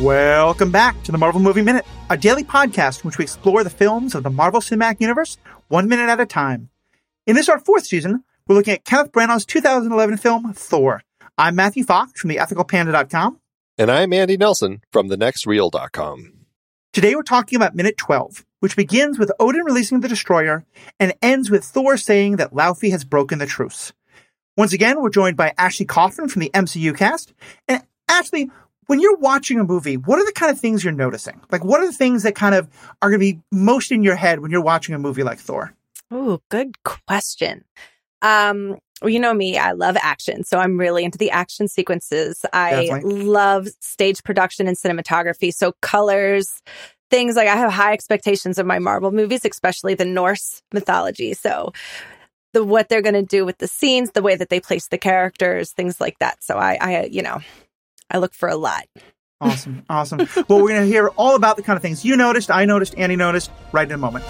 Welcome back to the Marvel Movie Minute, a daily podcast in which we explore the films of the Marvel Cinematic Universe one minute at a time. In this, our fourth season, we're looking at Kenneth Branagh's 2011 film, Thor. I'm Matthew Fox from theethicalpanda.com. And I'm Andy Nelson from thenextreel.com. Today we're talking about minute 12, which begins with Odin releasing the destroyer and ends with Thor saying that Laufey has broken the truce. Once again, we're joined by Ashley Coffin from the MCU cast. And Ashley, when you're watching a movie, what are the kind of things you're noticing? Like, what are the things that kind of are going to be most in your head when you're watching a movie like Thor? Oh, good question. Um, well, you know me, I love action. So I'm really into the action sequences. I Definitely. love stage production and cinematography. So colors, things like I have high expectations of my Marvel movies, especially the Norse mythology. So the what they're going to do with the scenes, the way that they place the characters, things like that. So I, I, you know, I look for a lot. Awesome. Awesome. well, we're going to hear all about the kind of things you noticed, I noticed, Andy noticed right in a moment.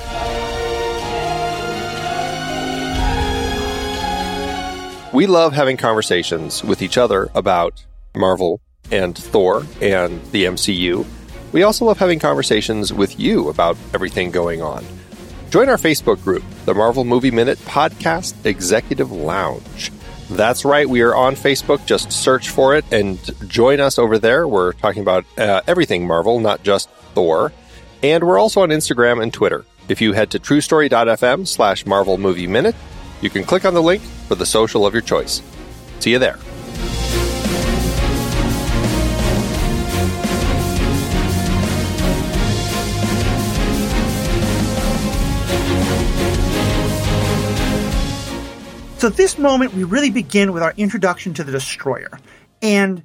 We love having conversations with each other about Marvel and Thor and the MCU. We also love having conversations with you about everything going on. Join our Facebook group, the Marvel Movie Minute Podcast Executive Lounge. That's right, we are on Facebook. Just search for it and join us over there. We're talking about uh, everything Marvel, not just Thor. And we're also on Instagram and Twitter. If you head to truestory.fm slash Marvel Movie Minute, you can click on the link for the social of your choice. See you there. So this moment, we really begin with our introduction to the destroyer. And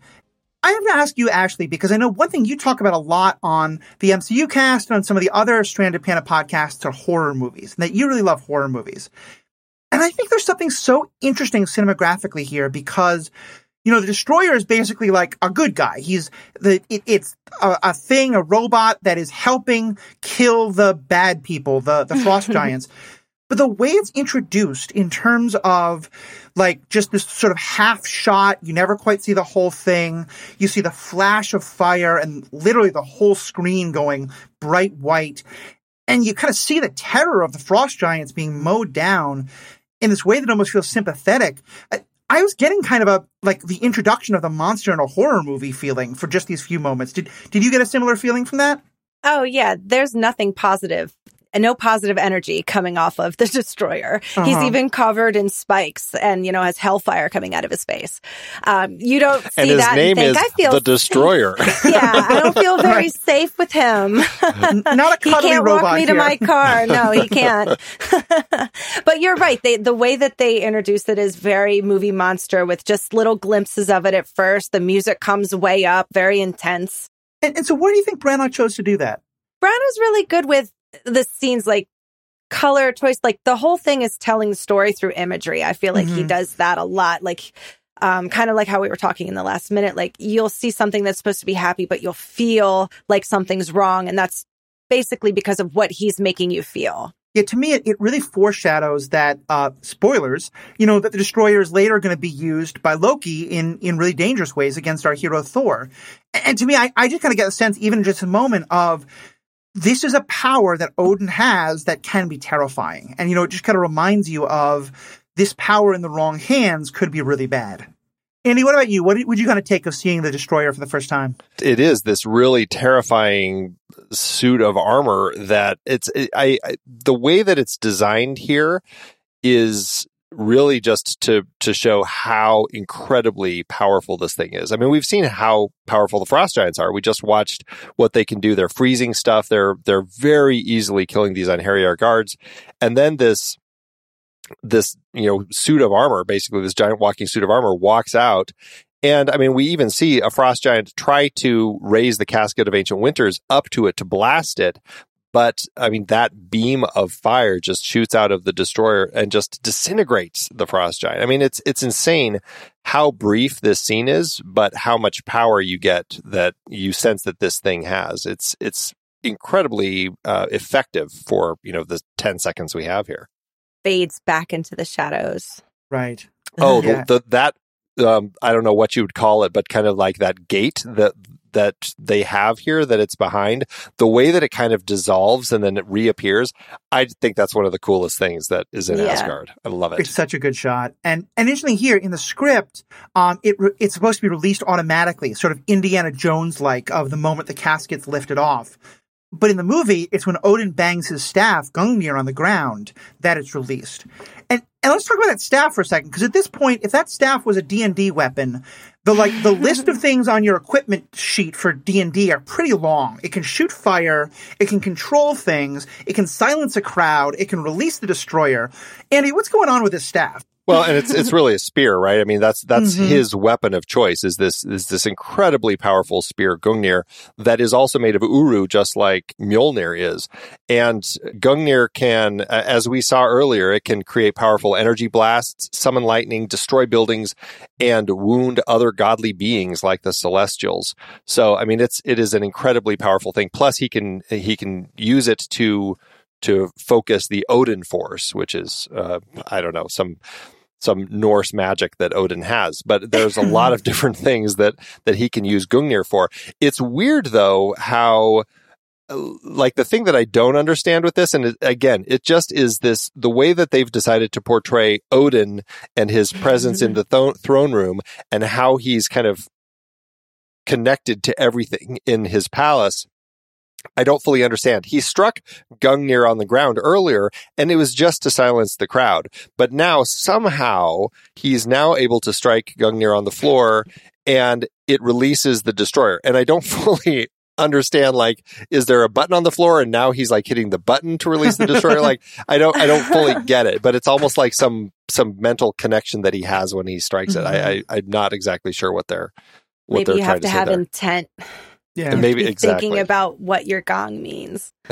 I have to ask you, Ashley, because I know one thing you talk about a lot on the MCU cast and on some of the other Stranded Panda podcasts are horror movies, and that you really love horror movies. And I think there's something so interesting cinematographically here because, you know, the destroyer is basically like a good guy. He's the, it, it's a, a thing, a robot that is helping kill the bad people, the, the frost giants. But the way it's introduced in terms of like just this sort of half shot, you never quite see the whole thing. You see the flash of fire and literally the whole screen going bright white. And you kind of see the terror of the frost giants being mowed down in this way that almost feels sympathetic. I, was getting kind of a like the introduction of the monster in a horror movie feeling for just these few moments. Did did you get a similar feeling from that? Oh yeah, there's nothing positive no positive energy coming off of the destroyer. He's Uh-huh. even covered in spikes and, you know, has hellfire coming out of his face. Um, you don't see and his that name and think, is I feel the Destroyer. yeah, I don't feel very safe with him. Not a cuddly he can't robot walk me to my car. No, he can't. but you're right. They, the way that they introduce it is very movie monster with just little glimpses of it at first. The music comes way up, very intense. And, and so, why do you think Branagh chose to do that? Branagh is really good with the scenes like color choice like the whole thing is telling the story through imagery i feel like he Mhm. does that a lot like um, kind of like how we were talking in the last minute like you'll see something that's supposed to be happy but you'll feel like something's wrong and that's basically because of what he's making you feel Yeah, to me, it, it really foreshadows that, uh, spoilers, you know, that the destroyer is later going to be used by Loki in, in really dangerous ways against our hero Thor. And, and to me, I, I just kind of get a sense, even just a moment of, this is a power that Odin has that can be terrifying. And, you know, it just kind of reminds you of this power in the wrong hands could be really bad. Andy, what about you? What would you kind of take of seeing the destroyer for the first time? it is this really terrifying suit of armor that it's I, I the way that it's designed here is really just to to show how incredibly powerful this thing is. I mean, we've seen how powerful the frost giants are. We just watched what they can do. They're freezing stuff. They're they're very easily killing these Einherjar guards. And then this this you know suit of armor, basically this giant walking suit of armor, walks out and I mean, we even see a frost giant try to raise the casket of ancient winters up to it to blast it. But I mean, that beam of fire just shoots out of the destroyer and just disintegrates the frost giant. I mean, it's, it's insane how brief this scene is, but how much power you get that you sense that this thing has. It's, it's incredibly uh, effective for, you know, the 10 seconds we have here. fades back into the shadows Right. Oh, Yeah. the, the, that um, I don't know what you would call it, but kind of like that gate, the that they have here that it's behind, the way that it kind of dissolves and then it reappears, I think that's one of the coolest things that is in Yeah. Asgard. I love it. It's such a good shot. And and interesting here in the script, um, it re- it's supposed to be released automatically, sort of Indiana Jones like of the moment the casket's lifted off. But in the movie, it's when Odin bangs his staff, Gungnir, on the ground that it's released. And and let's talk about that staff for a second, because at this point, if that staff was a D and D weapon, the like the list of things on your equipment sheet for D and D are pretty long. It can shoot fire, it can control things, it can silence a crowd, it can release the destroyer. Andy, what's going on with this staff? Well, and it's it's really a spear, right? I mean, that's that's Mhm. his weapon of choice. Is this is this incredibly powerful spear, Gungnir, that is also made of uru, just like Mjolnir is. And Gungnir can, as we saw earlier, it can create powerful energy blasts, summon lightning, destroy buildings, and wound other godly beings like the Celestials. So, I mean, it's it is an incredibly powerful thing. Plus, he can he can use it to to focus the Odin force, which is uh, I don't know some some Norse magic that Odin has. But there's a lot of different things that that he can use Gungnir for. It's weird though how like the thing that I don't understand with this, and it, again, it just is this the way that they've decided to portray Odin and his presence in the th- throne room and how he's kind of connected to everything in his palace. I don't fully understand. He struck Gungnir on the ground earlier, and it was just to silence the crowd. But now somehow he's now able to strike Gungnir on the floor, and it releases the destroyer. And I don't fully understand like is there a button on the floor and now he's like hitting the button to release the destroyer like i don't i don't fully get it but it's almost like some some mental connection that he has when he strikes it I, I mm-hmm. i'm not exactly sure what they're what Maybe they're you trying have to, to have there. intent. Yeah. And maybe exactly thinking about what your gong means.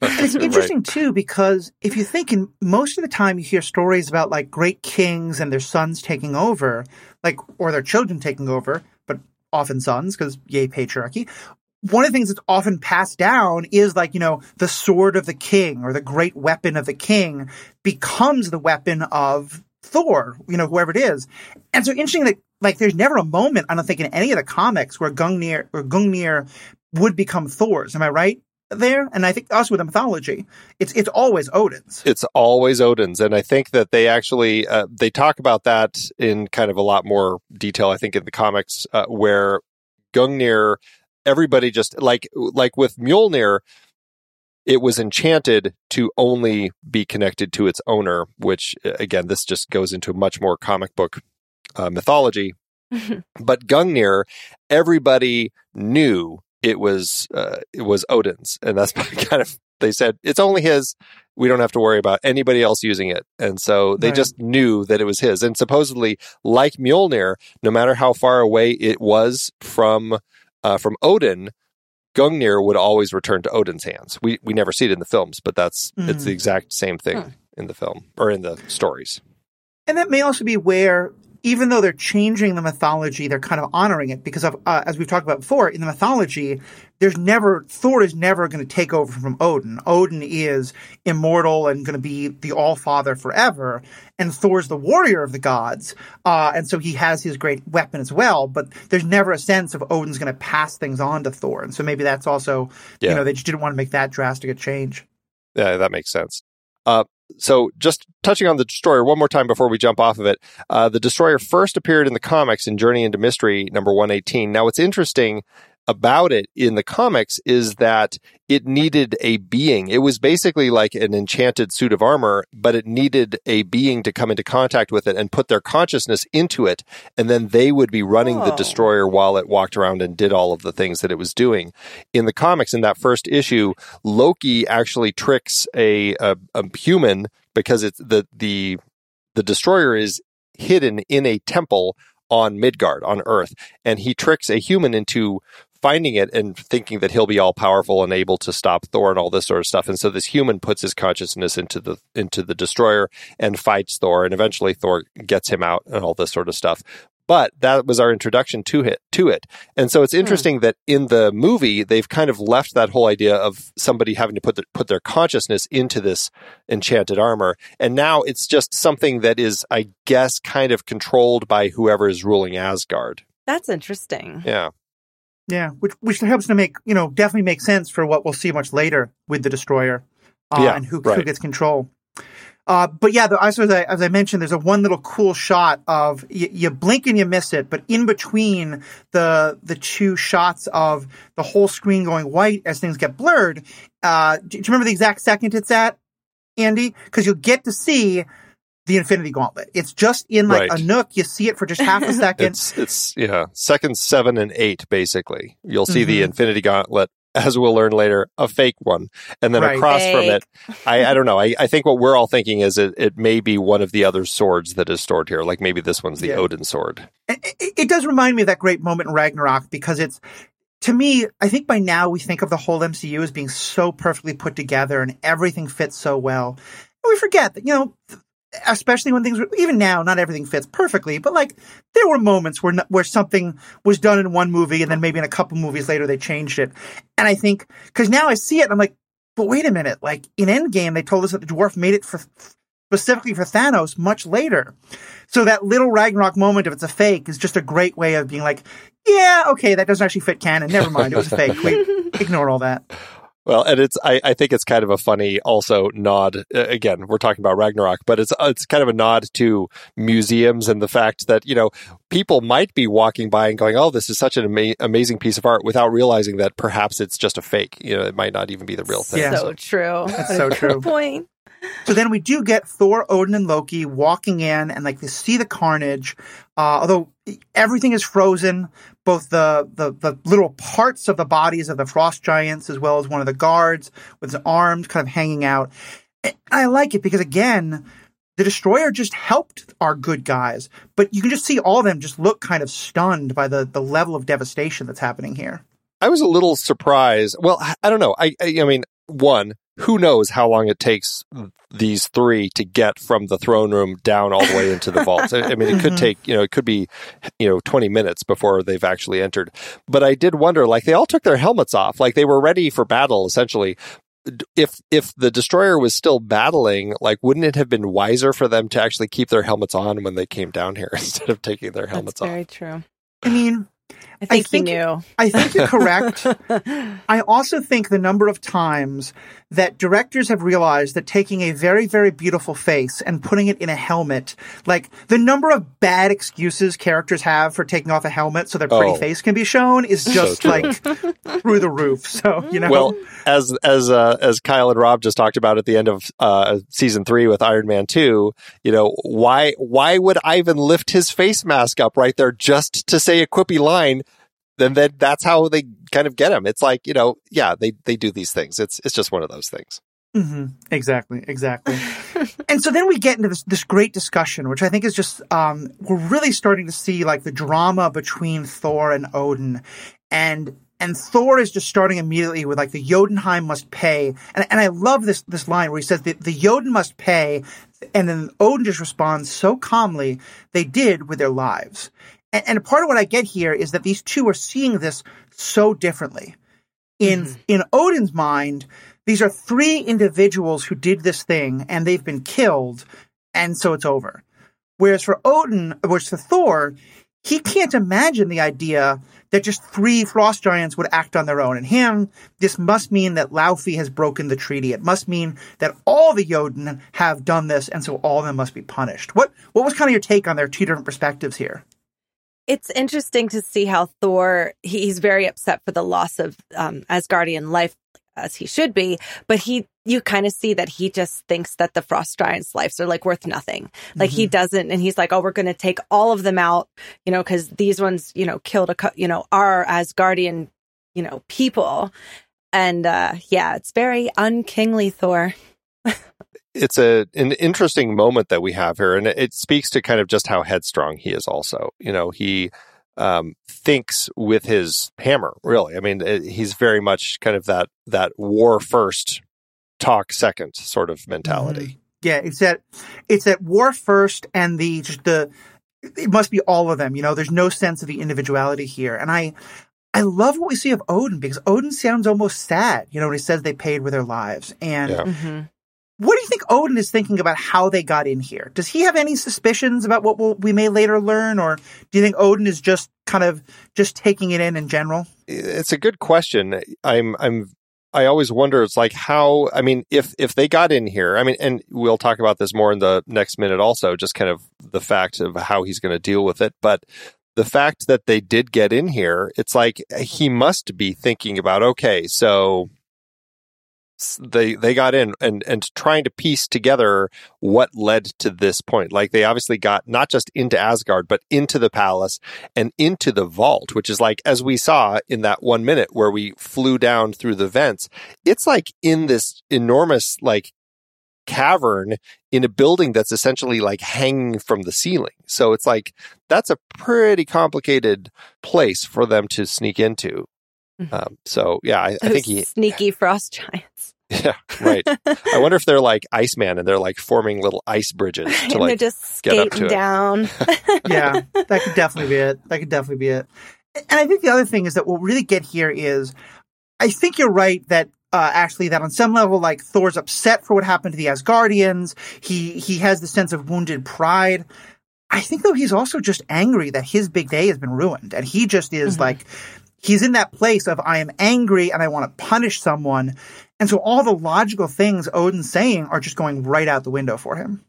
And it's Right. interesting too because if you think in most of the time you hear stories about like great kings and their sons taking over, like or their children taking over, but often sons because yay patriarchy. One of the things that's often passed down is like, you know, the sword of the king or the great weapon of the king becomes the weapon of Thor, you know, whoever it is. And so interesting that like there's never a moment, I don't think, in any of the comics where Gungnir or Gungnir would become Thor's. Am I right there? And I think also with the mythology, it's it's always Odin's. it's always Odin's, and I think that they actually uh, they talk about that in kind of a lot more detail. I think in the comics uh, where Gungnir, everybody just like like with Mjolnir, it was enchanted to only be connected to its owner. Which uh, again, this just goes into much more comic book uh, mythology. But Gungnir, everybody knew it was uh, it was Odin's, and that's kind of they said it's only his. We don't have to worry about anybody else using it, and so they Right. just knew that it was his. And supposedly, like Mjolnir, no matter how far away it was from uh, from Odin, Gungnir would always return to Odin's hands. We we never see it in the films, but that's it's Mm. the exact same thing Hmm. in the film or in the stories. And that may also be where, even though they're changing the mythology, they're kind of honoring it because of, uh, as we've talked about before, in the mythology, there's never Thor is never going to take over from Odin. Odin is immortal and going to be the All Father forever, and Thor's the warrior of the gods, uh, and so he has his great weapon as well. But there's never a sense of Odin's going to pass things on to Thor, and so maybe that's also, Yeah. you know, they just didn't want to make that drastic a change. Yeah, that makes sense. Uh, so just touching on the destroyer one more time before we jump off of it. Uh, the destroyer first appeared in the comics in Journey into Mystery number 118. Now, what's interesting about it in the comics is that it needed a being. It was basically like an enchanted suit of armor, but it needed a being to come into contact with it and put their consciousness into it. And then they would be running the Oh. destroyer while it walked around and did all of the things that it was doing. In the comics, in that first issue, Loki actually tricks a, a, a human because it's the, the, the destroyer is hidden in a temple on Midgard, on Earth. And he tricks a human into finding it and thinking that he'll be all powerful and able to stop Thor and all this sort of stuff. And so this human puts his consciousness into the into the destroyer and fights Thor, and eventually Thor gets him out and all this sort of stuff. But that was our introduction to it to it. And so it's hmm. interesting that in the movie they've kind of left that whole idea of somebody having to put their, put their consciousness into this enchanted armor. And now it's just something that is I guess kind of controlled by whoever is ruling Asgard. That's interesting. Yeah. Yeah, which which helps to make you know definitely make sense for what we'll see much later with the destroyer, uh, Yeah, and who, right. who gets control. Uh, but yeah, the, as I, as I mentioned, there's a one little cool shot of y- you blink and you miss it, but in between the the two shots of the whole screen going white as things get blurred. Uh, do, do you remember the exact second it's at, Andy? Because you'll get to see the Infinity Gauntlet. It's just in like Right. a nook. You see it for just half a second. It's it's yeah, seconds seven and eight basically. You'll see the Mhm. Infinity Gauntlet, as we'll learn later, a fake one, and then Right. across from it, I, I don't know. I, I think what we're all thinking is it, it may be one of the other swords that is stored here. Like maybe this one's the Yeah. Odin sword. it, it- it does remind me of that great moment in Ragnarok because it's to me, I think by now we think of the whole MCU as being so perfectly put together and everything fits so well. And we forget that, you know, especially when things, were even now, not everything fits perfectly, but like there were moments where, where something was done in one movie and then maybe in a couple movies later they changed it. And I think, cause now I see it, I'm like, but wait a minute, like in Endgame, they told us that the dwarf made it for, specifically for Thanos much later. So that little Ragnarok moment, if it's a fake, is just a great way of being like, yeah, okay, that doesn't actually fit canon. Never mind, it was a fake. We ignore all that. Well, and it's I, I think it's kind of a funny also nod. uh, Again, we're talking about Ragnarok, but it's it's kind of a nod to museums and the fact that you know people might be walking by and going, "Oh, this is such an ama- amazing piece of art," without realizing that perhaps it's just a fake. You know, it might not even be the real thing. Yeah. So true. That's so true. Point. So then we do get Thor, Odin, and Loki walking in, and like they see the carnage. Uh, although everything is frozen, both the, the the little parts of the bodies of the frost giants, as well as one of the guards with his arms kind of hanging out. I like it because again, the destroyer just helped our good guys, but you can just see all of them just look kind of stunned by the the level of devastation that's happening here. I was a little surprised. Well, I- I don't know. I, I I mean, one, who knows how long it takes these three to get from the throne room down all the way into the vault. I, I mean, it could Mhm. take, you know, it could be, you know, 20 minutes before they've actually entered. But I did wonder, like, they all took their helmets off, like they were ready for battle, essentially. If if the destroyer was still battling, like, wouldn't it have been wiser for them to actually keep their helmets on when they came down here instead of taking their helmets That's off? very true. I mean, I think, think- he knew. I think you're correct. I also think the number of times that directors have realized that taking a very, very beautiful face and putting it in a helmet, like the number of bad excuses characters have for taking off a helmet so their pretty Oh. face can be shown is just true. like through the roof. So, you know, Well, as as uh, as Kyle and Rob just talked about at the end of uh, season three with Iron Man two, you know why why would Ivan lift his face mask up right there just to say a quippy line? Then then that's how they kind of get him. It's like you know, yeah, they they do these things. It's it's just one of those things. hmm Exactly, exactly. and so then we get into this, this great discussion, which I think is just, um, we're really starting to see like the drama between Thor and Odin. And, and Thor is just starting immediately with like the Jotunheim must pay. And, and I love this, this line where he says that the Jotun must pay. And then Odin just responds so calmly, they did with their lives. And, and part of what I get here is that these two are seeing this so differently. In, mm-hmm. in Odin's mind, these are three individuals who did this thing and they've been killed, and so it's over. Whereas for Odin, which for Thor, he can't imagine the idea that just three frost giants would act on their own. And him, this must mean that Laufey has broken the treaty. It must mean that all the Jotun have done this, and so all of them must be punished. What what was kind of your take on their two different perspectives here? It's interesting to see how Thor he's very upset for the loss of um, Asgardian life as he should be, but he you kind of see that he just thinks that the frost giants' lives are like worth nothing. Like he doesn't, and he's like, "Oh, we're going to take all of them out," you know, because these ones, you know, killed a, you know, our Asgardian, you know, people, and uh yeah, it's very unkingly Thor. It's a an interesting moment that we have here, and it, it speaks to kind of just how headstrong he is. Also, you know, he um, thinks with his hammer. Really, I mean, it, he's very much kind of that that war first, talk second sort of mentality. Yeah, it's that it's that war first and the just the it must be all of them, you know, there's no sense of the individuality here. And I I love what we see of Odin because Odin sounds almost sad, you know, when he says they paid with their lives. And Yeah. hmm what do you think Odin is thinking about how they got in here? Does he have any suspicions about what we'll, we may later learn or do you think Odin is just kind of just taking it in in general? it's a good question. I'm I'm I always wonder it's like how I mean if if they got in here, I mean and we'll talk about this more in the next minute also just kind of the fact of how he's going to deal with it, but the fact that they did get in here, it's like he must be thinking about okay, so they they got in and and trying to piece together what led to this point. Like they obviously got not just into Asgard, but into the palace and into the vault, which is like as we saw in that one minute where we flew down through the vents. It's like in this enormous like cavern in a building that's essentially like hanging from the ceiling. So it's like that's a pretty complicated place for them to sneak into. Mm-hmm. Um, so yeah, I, I think he sneaky frost giants. Yeah, right. I wonder if they're like Iceman and they're like forming little ice bridges to and like they're just skating down. yeah, that could definitely be it. That could definitely be it. And I think the other thing is that what we really get here is, I think you're right that uh, actually that on some level, like Thor's upset for what happened to the Asgardians. He he has the sense of wounded pride. I think though he's also just angry that his big day has been ruined, and he just is mm-hmm. like he's in that place of I am angry and I want to punish someone. And so all the logical things Odin's saying are just going right out the window for him.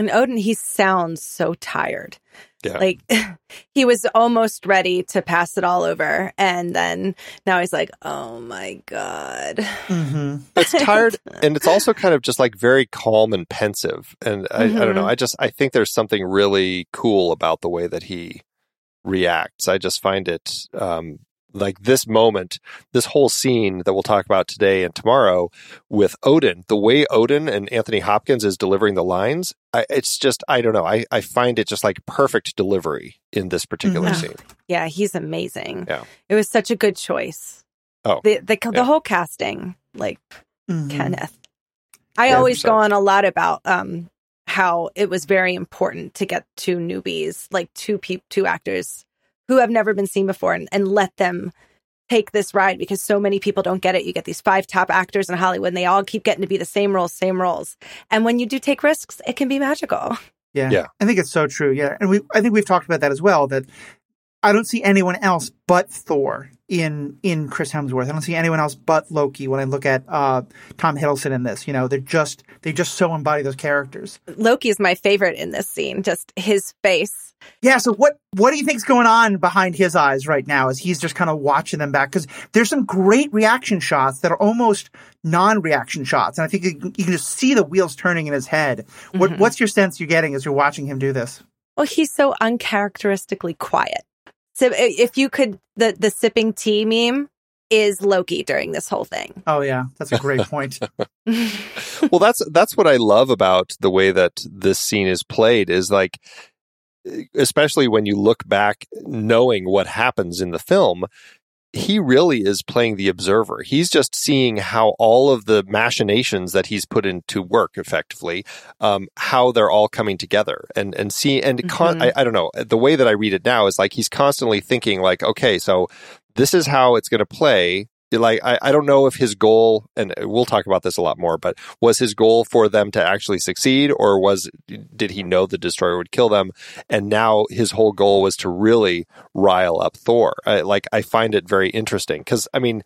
And Odin, he sounds so tired. Yeah. Like he was almost ready to pass it all over. And then now he's like, oh my God. Mm-hmm. It's tired. and it's also kind of just like very calm and pensive. And I, mm-hmm. I don't know. Mm-hmm. I just, I think there's something really cool about the way that he reacts. I just find it um, like this moment, this whole scene that we'll talk about today and tomorrow with Odin, the way Odin and Anthony Hopkins is delivering the lines, I, it's just, I don't know. I, I find it just like perfect delivery in this particular yeah. scene. Yeah, he's amazing. Yeah. It was such a good choice. Oh. The, the, the whole casting, like mm-hmm. Kenneth. I 100%. always go on a lot about um, how it was very important to get two newbies, like two pe- two actors who have never been seen before and, and let them take this ride because so many people don't get it. You get these five top actors in Hollywood and they all keep getting to be the same roles, same roles. And when you do take risks, it can be magical. Yeah. Yeah. I think it's so true. Yeah. And we I think we've talked about that as well that I don't see anyone else but Thor in in Chris Hemsworth. I don't see anyone else but Loki when I look at uh, Tom Hiddleston in this. You know, they're just they just so embody those characters. Loki is my favorite in this scene. Just his face. Yeah. So what what do you think's going on behind his eyes right now as he's just kind of watching them back? Because there's some great reaction shots that are almost non-reaction shots, and I think you, you can just see the wheels turning in his head. What, mm-hmm. What's your sense you're getting as you're watching him do this? Well, he's so uncharacteristically quiet. So if you could, the the sipping tea meme is Loki during this whole thing. Oh yeah, that's a great point. well, that's that's what I love about the way that this scene is played is like especially when you look back knowing what happens in the film he really is playing the observer. He's just seeing how all of the machinations that he's put into work effectively, um, how they're all coming together and, and see, and con- mm-hmm. I, I don't know, the way that I read it now is like he's constantly thinking like, okay, so this is how it's going to play like I, I don't know if his goal and we'll talk about this a lot more but was his goal for them to actually succeed or was did he know the destroyer would kill them? And now his whole goal was to really rile up thor. I, like i find it very interesting because i mean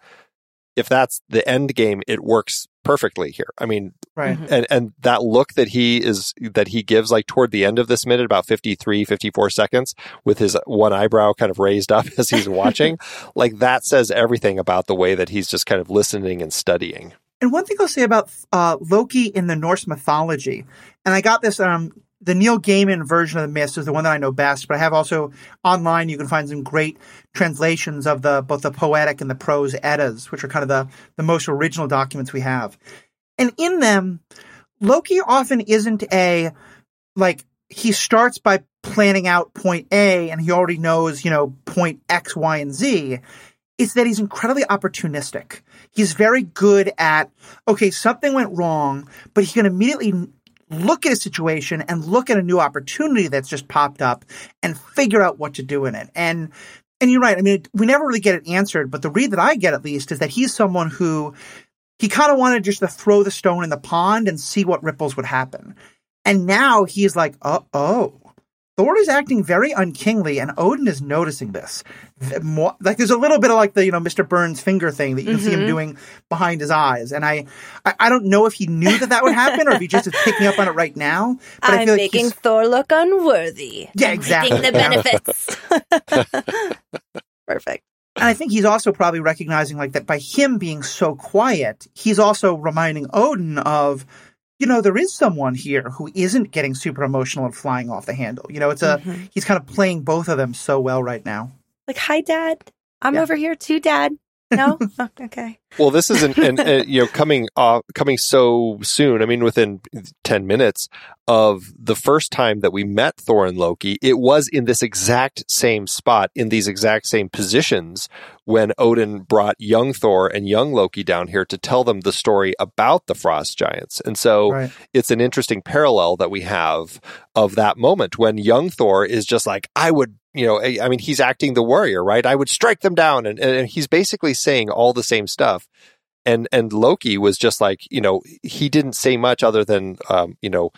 if that's the end game, it works perfectly here. I mean, right. And, and that look that he is, that he gives like toward the end of this minute, about 53, 54 seconds with his one eyebrow kind of raised up as he's watching, like that says everything about the way that he's just kind of listening and studying. And one thing I'll say about uh, Loki in the Norse mythology, and I got this um, the Neil Gaiman version of the myths is the one that I know best, but I have also online you can find some great translations of the both the poetic and the prose Eddas, which are kind of the, the most original documents we have. And in them, Loki often isn't a like he starts by planning out point A and he already knows, you know, point X, Y, and Z. It's that he's incredibly opportunistic. He's very good at, okay, something went wrong, but he can immediately look at a situation and look at a new opportunity that's just popped up and figure out what to do in it. And and you're right. I mean, we never really get it answered, but the read that I get at least is that he's someone who he kind of wanted just to throw the stone in the pond and see what ripples would happen. And now he's like, oh, oh, Thor is acting very unkingly, and Odin is noticing this. More, like there's a little bit of like the you know Mr. Burns finger thing that you can mm-hmm. see him mm-hmm. doing behind his eyes, and I, I, I don't know if he knew that that would happen or if he just is picking up on it right now. But I'm like making Thor look unworthy. Yeah, exactly. the benefits. Perfect. And I think he's also probably recognizing like that by him being so quiet, he's also reminding Odin of you know, there is someone here who isn't getting super emotional and flying off the handle. You know, it's a mm-hmm. he's kind of playing both of them so well right now. Like, hi, Dad. I'm yeah. over here too, Dad. No, oh, okay. Well, this isn't, and uh, you know, coming off, coming so soon. I mean, within ten minutes of the first time that we met Thor and Loki, it was in this exact same spot, in these exact same positions, when Odin brought young Thor and young Loki down here to tell them the story about the frost giants. And so right. it's an interesting parallel that we have of that moment when young Thor is just like, I would you know, I mean, he's acting the warrior, right? I would strike them down, and, and he's basically saying all the same stuff. And and Loki was just like, you know, he didn't say much other than, um, you know,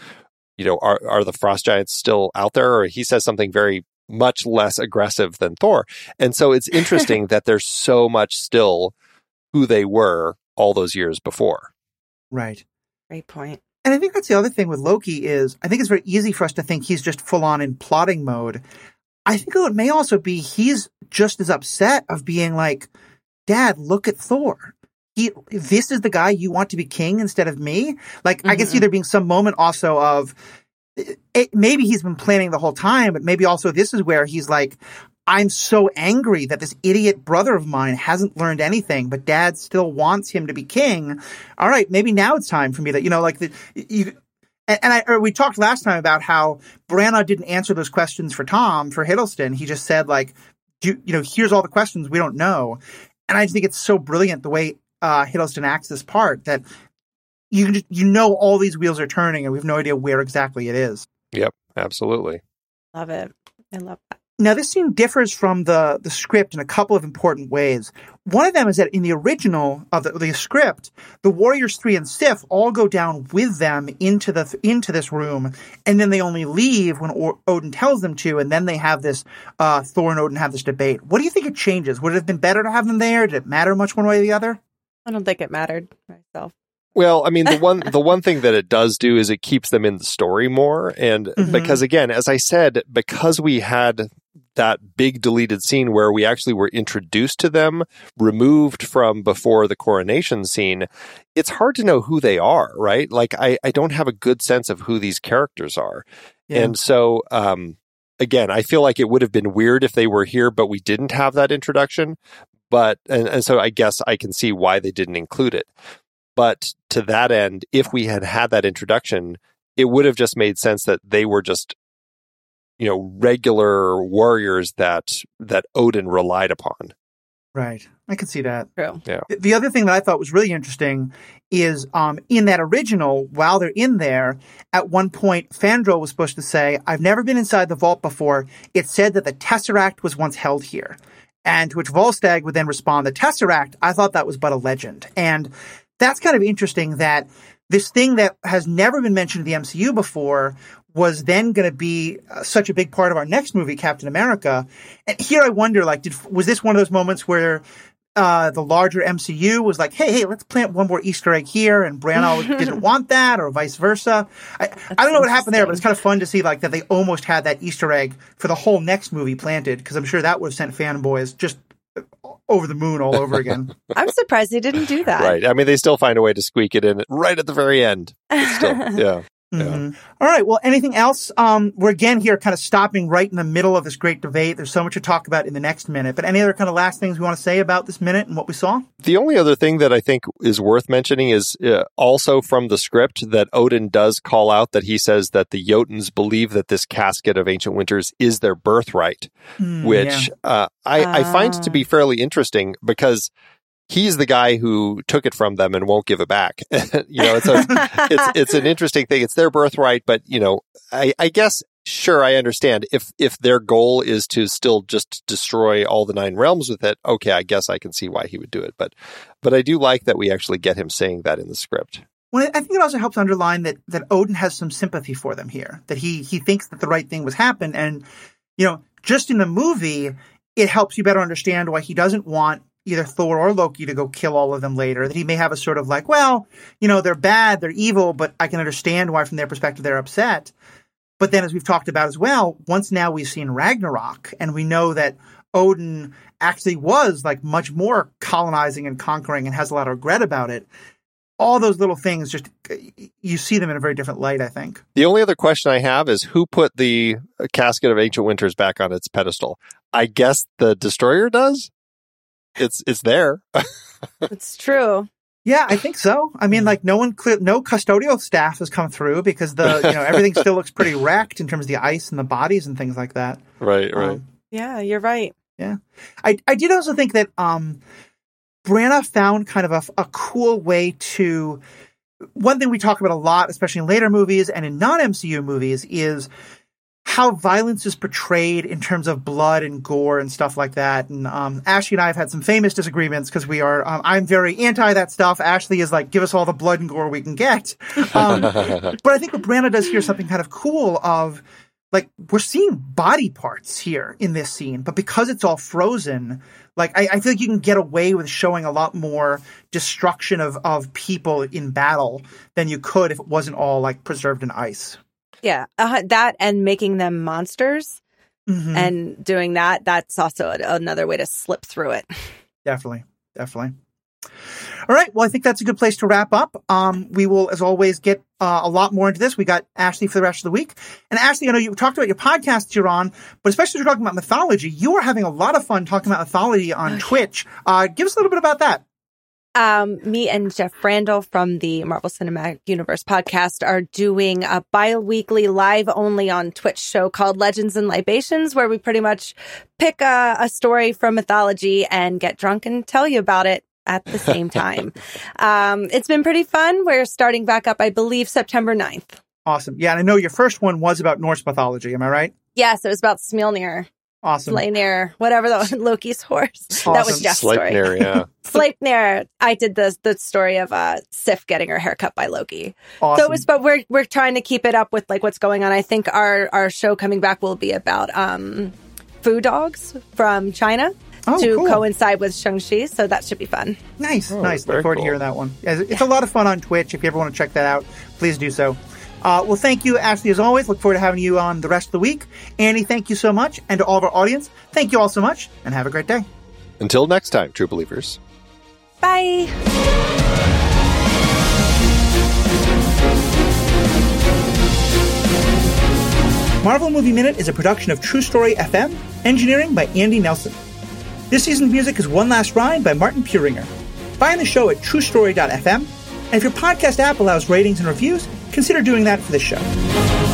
you know, are are the frost giants still out there? Or he says something very much less aggressive than Thor. And so it's interesting that there's so much still who they were all those years before. Right. Great point. And I think that's the other thing with Loki is I think it's very easy for us to think he's just full on in plotting mode. I think it may also be he's just as upset of being like, Dad, look at Thor. He, this is the guy you want to be king instead of me. Like, mm-hmm. I can see there being some moment also of it, maybe he's been planning the whole time, but maybe also this is where he's like, I'm so angry that this idiot brother of mine hasn't learned anything, but dad still wants him to be king. All right, maybe now it's time for me to, you know, like the, you, and, and I, we talked last time about how Branagh didn't answer those questions for Tom for Hiddleston. He just said like, you, you know, here's all the questions we don't know. And I just think it's so brilliant the way uh, Hiddleston acts this part that you just, you know all these wheels are turning and we have no idea where exactly it is. Yep, absolutely. Love it. I love that. Now, this scene differs from the, the script in a couple of important ways. One of them is that in the original of the, the script, the Warriors Three and Sif all go down with them into the into this room, and then they only leave when Odin tells them to, and then they have this uh, Thor and Odin have this debate. What do you think it changes? Would it have been better to have them there? Did it matter much one way or the other? I don't think it mattered myself. Well, I mean, the one the one thing that it does do is it keeps them in the story more, and mm-hmm. because again, as I said, because we had that big deleted scene where we actually were introduced to them, removed from before the coronation scene, it's hard to know who they are, right? Like, I, I don't have a good sense of who these characters are. Yeah. And so, um, again, I feel like it would have been weird if they were here, but we didn't have that introduction. But, and, and so I guess I can see why they didn't include it. But to that end, if we had had that introduction, it would have just made sense that they were just you know regular warriors that that Odin relied upon. Right, I can see that. True. Yeah. The other thing that I thought was really interesting is um, in that original, while they're in there, at one point, Fandral was supposed to say, "I've never been inside the vault before. It said that the Tesseract was once held here." And to which Volstagg would then respond, "The Tesseract, I thought that was but a legend." And that's kind of interesting that this thing that has never been mentioned in the MCU before was then going to be uh, such a big part of our next movie, Captain America. And here I wonder, like, did, was this one of those moments where uh, the larger MCU was like, hey, hey, let's plant one more Easter egg here, and Branagh didn't want that, or vice versa. I, I don't know what happened there, but it's kind of fun to see like that they almost had that Easter egg for the whole next movie planted, because I'm sure that would have sent fanboys just over the moon all over again. I'm surprised they didn't do that. Right. I mean, they still find a way to squeak it in right at the very end. Still, yeah. Mm-hmm. All right. Well, anything else? Um, we're again here kind of stopping right in the middle of this great debate. There's so much to talk about in the next minute, but any other kind of last things we want to say about this minute and what we saw? The only other thing that I think is worth mentioning is uh, also from the script that Odin does call out that he says that the Jotuns believe that this casket of ancient winters is their birthright, mm, which yeah. uh, I, uh. I find to be ah. fairly interesting because he's the guy who took it from them and won't give it back. you know, it's, a, it's, it's an interesting thing. It's their birthright, but you know, I, I guess sure I understand if if their goal is to still just destroy all the nine realms with it. Okay, I guess I can see why he would do it. But but I do like that we actually get him saying that in the script. Well, I think it also helps underline that that Odin has some sympathy for them here. That he he thinks that the right thing was happened, and you know, just in the movie, it helps you better understand why he doesn't want either Thor or Loki to go kill all of them later. That he may have a sort of like, well, you know, they're bad, they're evil, but I can understand why from their perspective they're upset. But then, as we've talked about as well, once now we've seen Ragnarok, and we know that Odin actually was like much more colonizing and conquering and has a lot of regret about it. All those little things, just you see them in a very different light, I think. The only other question I have is who put the casket of ancient winters back on its pedestal? I guess the destroyer does. It's it's there. it's true. Yeah, I think so. I mean, like no one, clear, no custodial staff has come through because the you know everything still looks pretty wrecked in terms of the ice and the bodies and things like that. Right, right. Um, yeah, you're right. Yeah, I I did also think that um, Branagh found kind of a, a cool way to. One thing we talk about a lot, especially in later movies and in non MCU movies, is how violence is portrayed in terms of blood and gore and stuff like that. And um, Ashley and I have had some famous disagreements because we are. Um, I'm very anti that stuff. Ashley is like, give us all the blood and gore we can get. Um, but I think what Branagh does here is something kind of cool. Of like we're seeing body parts here in this scene, but because it's all frozen, like I, I feel like you can get away with showing a lot more destruction of of people in battle than you could if it wasn't all like preserved in ice. Yeah, uh, that and making them monsters mm-hmm. and doing that, that's also another way to slip through it. Definitely. Definitely. All right. Well, I think that's a good place to wrap up. Um, we will, as always, get uh, a lot more into this. We got Ashley for the rest of the week. And Ashley, I know you talked about your podcast you're on, but especially you're talking about mythology, you are having a lot of fun talking about mythology on oh, Twitch. Uh, give us a little bit about that. Um, me and Jeff Randall from the Marvel Cinematic Universe podcast are doing a bi-weekly live only on Twitch show called Legends and Libations, where we pretty much pick a, a story from mythology and get drunk and tell you about it at the same time. um, it's been pretty fun. We're starting back up, I believe, September 9th. Awesome. Yeah. And I know your first one was about Norse mythology. Am I right? Yes. It was about Smilnir. Awesome. Sleipnir, whatever the Loki's horse. Awesome. That was Jeff's Sleipnir, story. yeah. Sleipnir. I did the the story of uh Sif getting her hair cut by Loki. Awesome. So it was, but we're we're trying to keep it up with like what's going on. I think our our show coming back will be about um Fu dogs from China. Oh, to cool. coincide with Shang-Chi, so that should be fun. Nice, oh, nice. Look forward cool. to hearing that one. It's yeah. a lot of fun on Twitch. If you ever want to check that out, please do so. Uh, well, thank you, Ashley, as always. Look forward to having you on the rest of the week. Andy, thank you so much. And to all of our audience, thank you all so much, and have a great day. Until next time, true believers. Bye. Marvel Movie Minute is a production of True Story FM, engineering by Andy Nelson. This season's music is One Last Ride by Martin Puringer. Find the show at truestory.fm, and if your podcast app allows ratings and reviews, consider doing that for this show.